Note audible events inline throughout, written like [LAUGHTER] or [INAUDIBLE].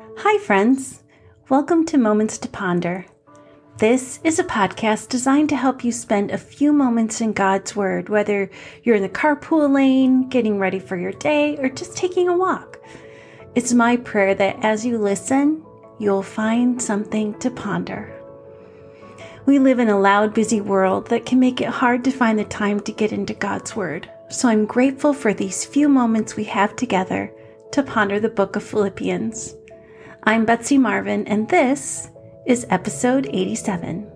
Hi, friends. Welcome to Moments to Ponder. This is a podcast designed to help you spend a few moments in God's Word, whether you're in the carpool lane, getting ready for your day, or just taking a walk. It's my prayer that as you listen, you'll find something to ponder. We live in a loud, busy world that can make it hard to find the time to get into God's Word. So I'm grateful for these few moments we have together to ponder the book of Philippians. I'm Betsy Marvin, and this is episode 87.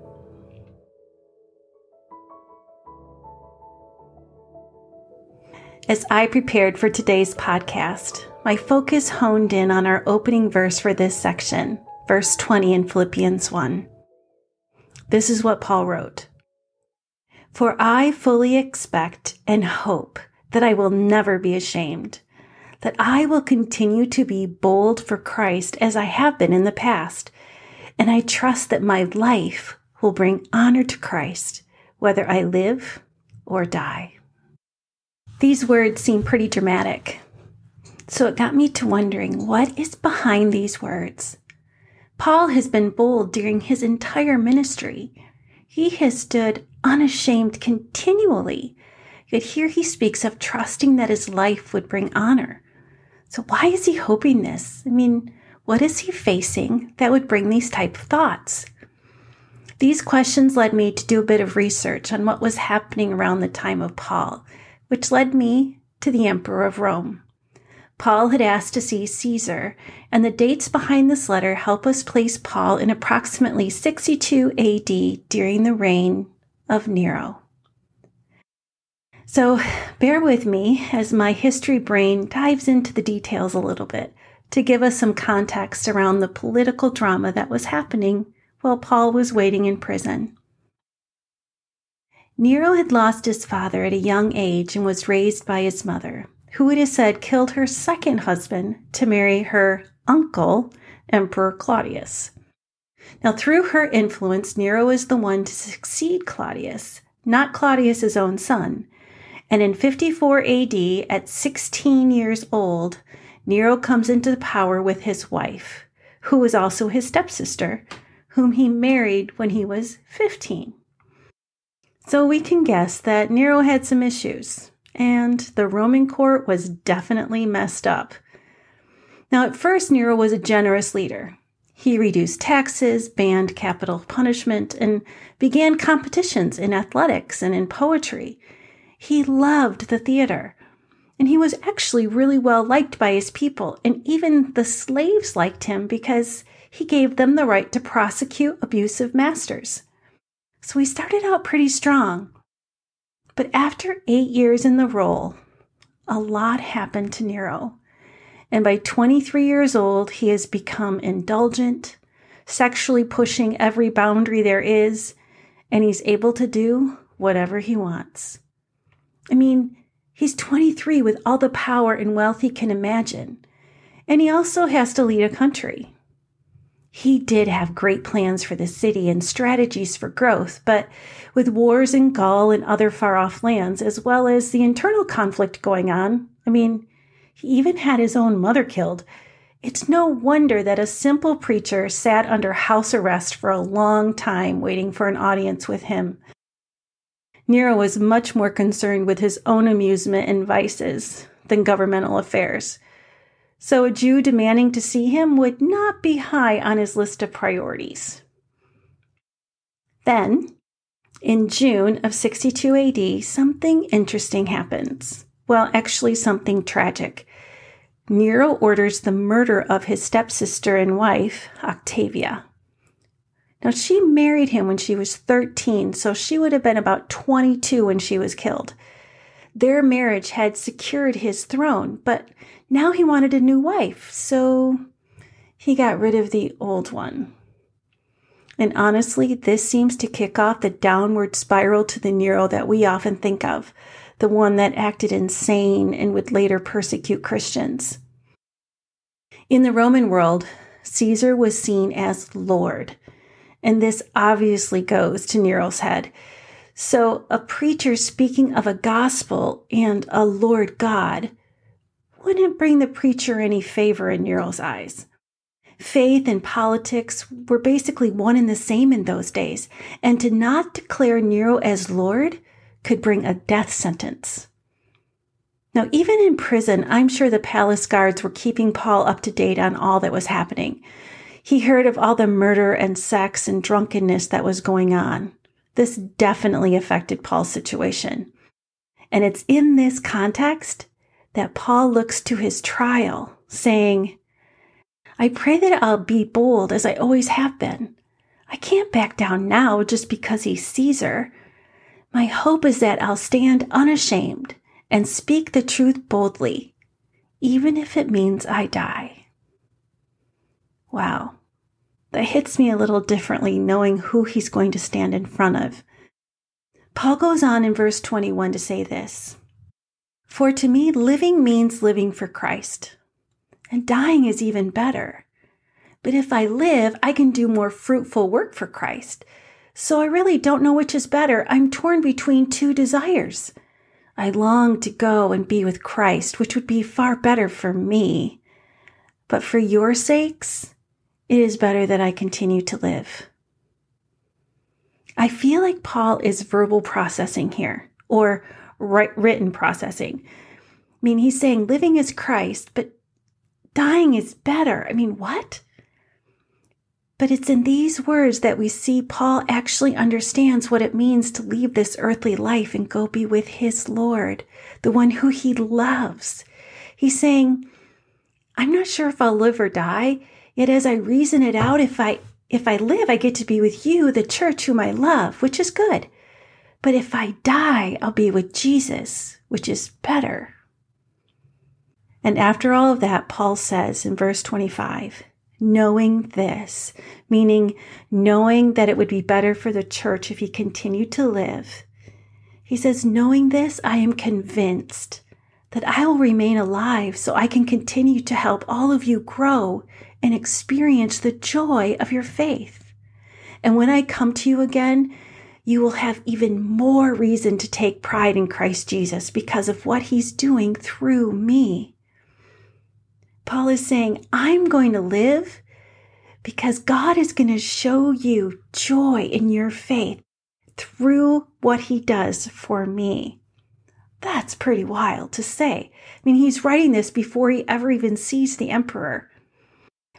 As I prepared for today's podcast, my focus honed in on our opening verse for this section, verse 20 in Philippians 1. This is what Paul wrote For I fully expect and hope that I will never be ashamed, that I will continue to be bold for Christ as I have been in the past, and I trust that my life will bring honor to Christ, whether I live or die. These words seem pretty dramatic. So it got me to wondering what is behind these words? Paul has been bold during his entire ministry. He has stood unashamed continually. Yet here he speaks of trusting that his life would bring honor. So why is he hoping this? I mean, what is he facing that would bring these type of thoughts? These questions led me to do a bit of research on what was happening around the time of Paul, which led me to the Emperor of Rome. Paul had asked to see Caesar, and the dates behind this letter help us place Paul in approximately 62 AD during the reign of Nero. So bear with me as my history brain dives into the details a little bit to give us some context around the political drama that was happening while Paul was waiting in prison. Nero had lost his father at a young age and was raised by his mother who it is said killed her second husband to marry her uncle, Emperor Claudius. Now, through her influence, Nero is the one to succeed Claudius, not Claudius's own son. And in 54 AD, at 16 years old, Nero comes into power with his wife, who was also his stepsister, whom he married when he was 15. So we can guess that Nero had some issues and the Roman court was definitely messed up. Now, at first, Nero was a generous leader. He reduced taxes, banned capital punishment, and began competitions in athletics and in poetry. He loved the theater, and he was actually really well liked by his people, and even the slaves liked him because he gave them the right to prosecute abusive masters. So he started out pretty strong, but after eight years in the role, a lot happened to Nero. And by 23 years old, he has become indulgent, sexually pushing every boundary there is, and he's able to do whatever he wants. I mean, he's 23 with all the power and wealth he can imagine. And he also has to lead a country. He did have great plans for the city and strategies for growth, but with wars in Gaul and other far off lands, as well as the internal conflict going on, I mean, he even had his own mother killed. It's no wonder that a simple preacher sat under house arrest for a long time waiting for an audience with him. Nero was much more concerned with his own amusement and vices than governmental affairs so a Jew demanding to see him would not be high on his list of priorities. Then, in June of 62 AD, something interesting happens. Well, actually, something tragic. Nero orders the murder of his stepsister and wife, Octavia. Now, she married him when she was 13, so she would have been about 22 when she was killed. Their marriage had secured his throne, but now he wanted a new wife, so he got rid of the old one. And honestly, this seems to kick off the downward spiral to the Nero that we often think of, the one that acted insane and would later persecute Christians. In the Roman world, Caesar was seen as Lord, and this obviously goes to Nero's head. So, a preacher speaking of a gospel and a Lord God wouldn't bring the preacher any favor in Nero's eyes. Faith and politics were basically one and the same in those days, and to not declare Nero as Lord could bring a death sentence. Now, even in prison, I'm sure the palace guards were keeping Paul up to date on all that was happening. He heard of all the murder and sex and drunkenness that was going on. This definitely affected Paul's situation. And it's in this context that Paul looks to his trial, saying, I pray that I'll be bold as I always have been. I can't back down now just because he's Caesar. My hope is that I'll stand unashamed and speak the truth boldly, even if it means I die. Wow, that hits me a little differently knowing who he's going to stand in front of. Paul goes on in verse 21 to say this For to me, living means living for Christ, and dying is even better. But if I live, I can do more fruitful work for Christ. So I really don't know which is better. I'm torn between two desires. I long to go and be with Christ, which would be far better for me. But for your sakes, it is better that I continue to live. I feel like Paul is verbal processing here, or written processing. I mean, he's saying living is Christ, but dying is better. I mean, what? But it's in these words that we see Paul actually understands what it means to leave this earthly life and go be with his Lord, the one who he loves. He's saying, I'm not sure if I'll live or die, yet as I reason it out, if I if I live, I get to be with you, the church whom I love, which is good. But if I die, I'll be with Jesus, which is better. And after all of that, Paul says in verse 25, knowing this, meaning knowing that it would be better for the church if he continued to live. He says, knowing this, I am convinced that I will remain alive so I can continue to help all of you grow and experience the joy of your faith. And when I come to you again, you will have even more reason to take pride in Christ Jesus because of what he's doing through me. Paul is saying, I'm going to live because God is going to show you joy in your faith through what he does for me. That's pretty wild to say. I mean, he's writing this before he ever even sees the emperor.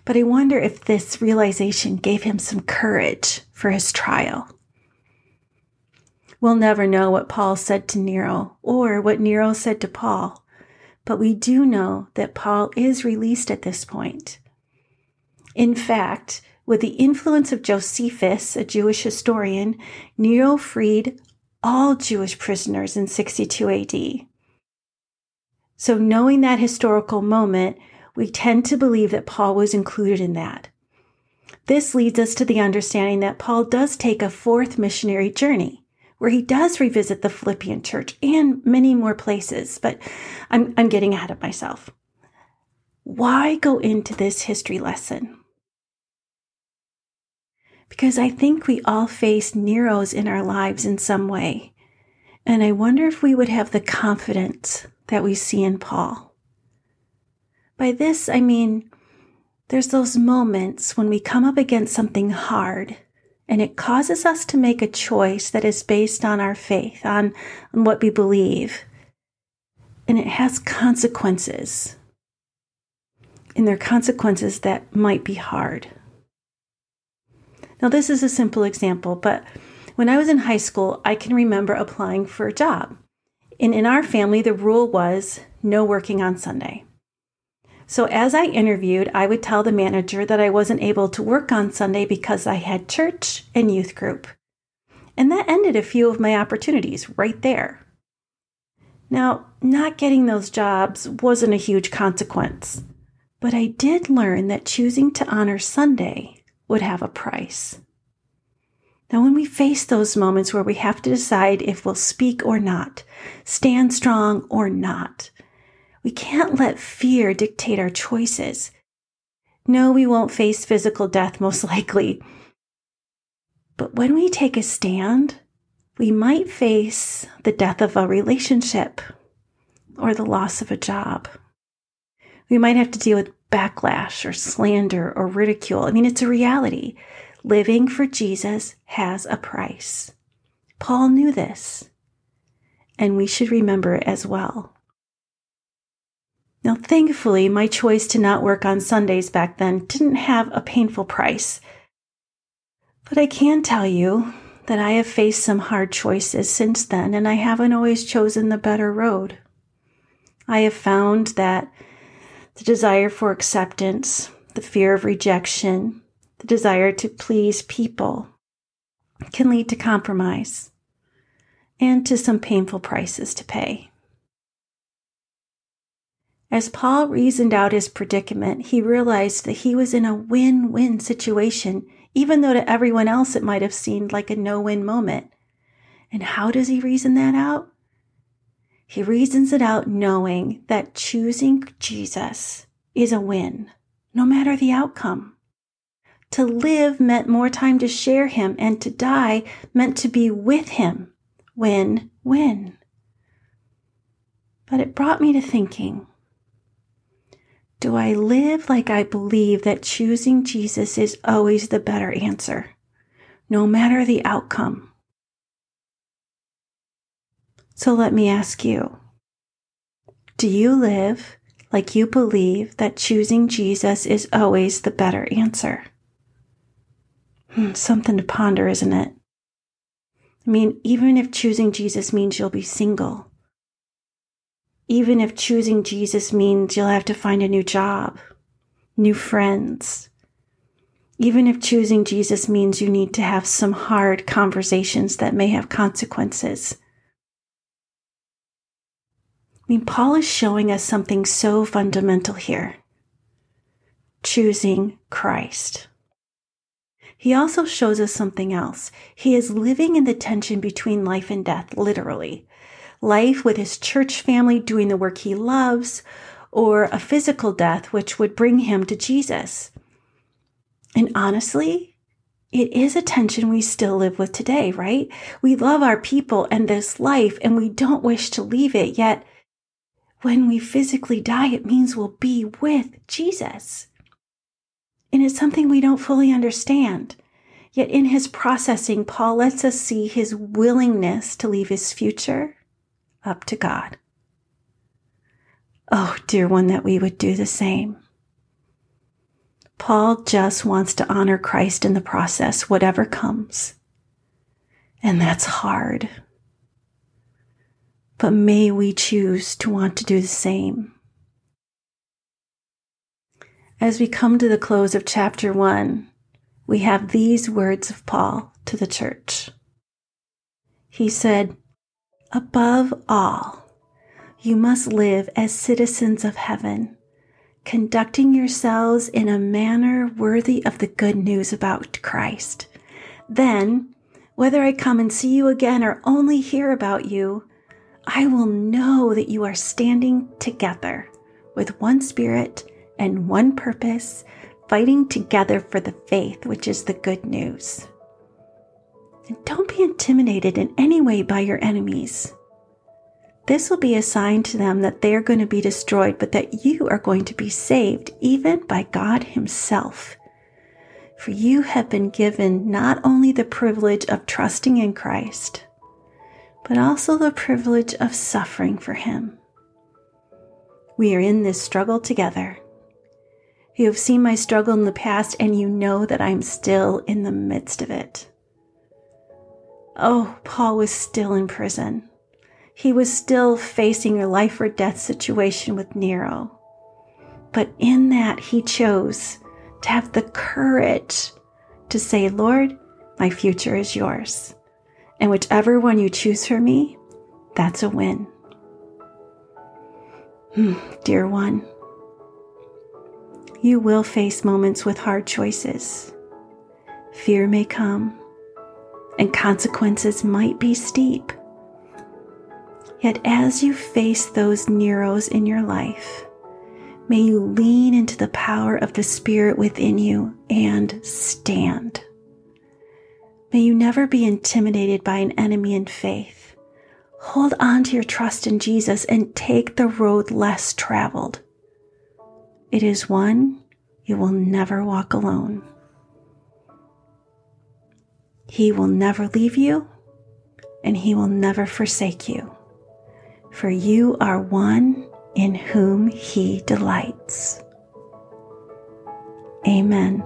But I wonder if this realization gave him some courage for his trial. We'll never know what Paul said to Nero or what Nero said to Paul. But we do know that Paul is released at this point. In fact, with the influence of Josephus, a Jewish historian, Nero freed all Jewish prisoners in 62 AD. So, knowing that historical moment, we tend to believe that Paul was included in that. This leads us to the understanding that Paul does take a fourth missionary journey where he does revisit the Philippian church and many more places, but I'm, I'm getting ahead of myself. Why go into this history lesson? Because I think we all face Neros in our lives in some way. And I wonder if we would have the confidence that we see in Paul. By this, I mean, there's those moments when we come up against something hard and it causes us to make a choice that is based on our faith, on, on what we believe. And it has consequences. And there are consequences that might be hard. Now, this is a simple example, but when I was in high school, I can remember applying for a job. And in our family, the rule was no working on Sunday. So as I interviewed, I would tell the manager that I wasn't able to work on Sunday because I had church and youth group. And that ended a few of my opportunities right there. Now, not getting those jobs wasn't a huge consequence, but I did learn that choosing to honor Sunday would have a price. Now, when we face those moments where we have to decide if we'll speak or not, stand strong or not, we can't let fear dictate our choices. No, we won't face physical death, most [LAUGHS] likely. But when we take a stand, we might face the death of a relationship or the loss of a job. We might have to deal with backlash or slander or ridicule. I mean, it's a reality. Living for Jesus has a price. Paul knew this, and we should remember it as well. Now, thankfully, my choice to not work on Sundays back then didn't have a painful price. But I can tell you that I have faced some hard choices since then, and I haven't always chosen the better road. I have found that the desire for acceptance, the fear of rejection, the desire to please people can lead to compromise and to some painful prices to pay. As Paul reasoned out his predicament, he realized that he was in a win win situation, even though to everyone else it might have seemed like a no win moment. And how does he reason that out? He reasons it out knowing that choosing Jesus is a win, no matter the outcome. To live meant more time to share him, and to die meant to be with him. Win, win. But it brought me to thinking do I live like I believe that choosing Jesus is always the better answer, no matter the outcome? So let me ask you Do you live like you believe that choosing Jesus is always the better answer? Hmm, something to ponder, isn't it? I mean, even if choosing Jesus means you'll be single, even if choosing Jesus means you'll have to find a new job, new friends, even if choosing Jesus means you need to have some hard conversations that may have consequences, I mean, Paul is showing us something so fundamental here choosing Christ. He also shows us something else. He is living in the tension between life and death, literally. Life with his church family doing the work he loves, or a physical death which would bring him to Jesus. And honestly, it is a tension we still live with today, right? We love our people and this life and we don't wish to leave it, yet when we physically die, it means we'll be with Jesus. And it's something we don't fully understand. Yet in his processing, Paul lets us see his willingness to leave his future up to God. Oh, dear one, that we would do the same. Paul just wants to honor Christ in the process, whatever comes. And that's hard but may we choose to want to do the same. As we come to the close of chapter one, we have these words of Paul to the church. He said, Above all, you must live as citizens of heaven, conducting yourselves in a manner worthy of the good news about Christ. Then, whether I come and see you again or only hear about you, I will know that you are standing together with one spirit and one purpose, fighting together for the faith, which is the good news. And don't be intimidated in any way by your enemies. This will be a sign to them that they are going to be destroyed, but that you are going to be saved, even by God Himself. For you have been given not only the privilege of trusting in Christ, but also the privilege of suffering for Him. We are in this struggle together. You have seen my struggle in the past, and you know that I'm still in the midst of it. Oh, Paul was still in prison. He was still facing a life or death situation with Nero. But in that, he chose to have the courage to say, Lord, my future is yours. And whichever one you choose for me, that's a win. Hmm, dear one, you will face moments with hard choices. Fear may come, and consequences might be steep. Yet, as you face those Neros in your life, may you lean into the power of the Spirit within you and stand. May you never be intimidated by an enemy in faith. Hold on to your trust in Jesus and take the road less traveled. it is one you will never walk alone. He will never leave you, and He will never forsake you, for you are one in whom He delights. Amen.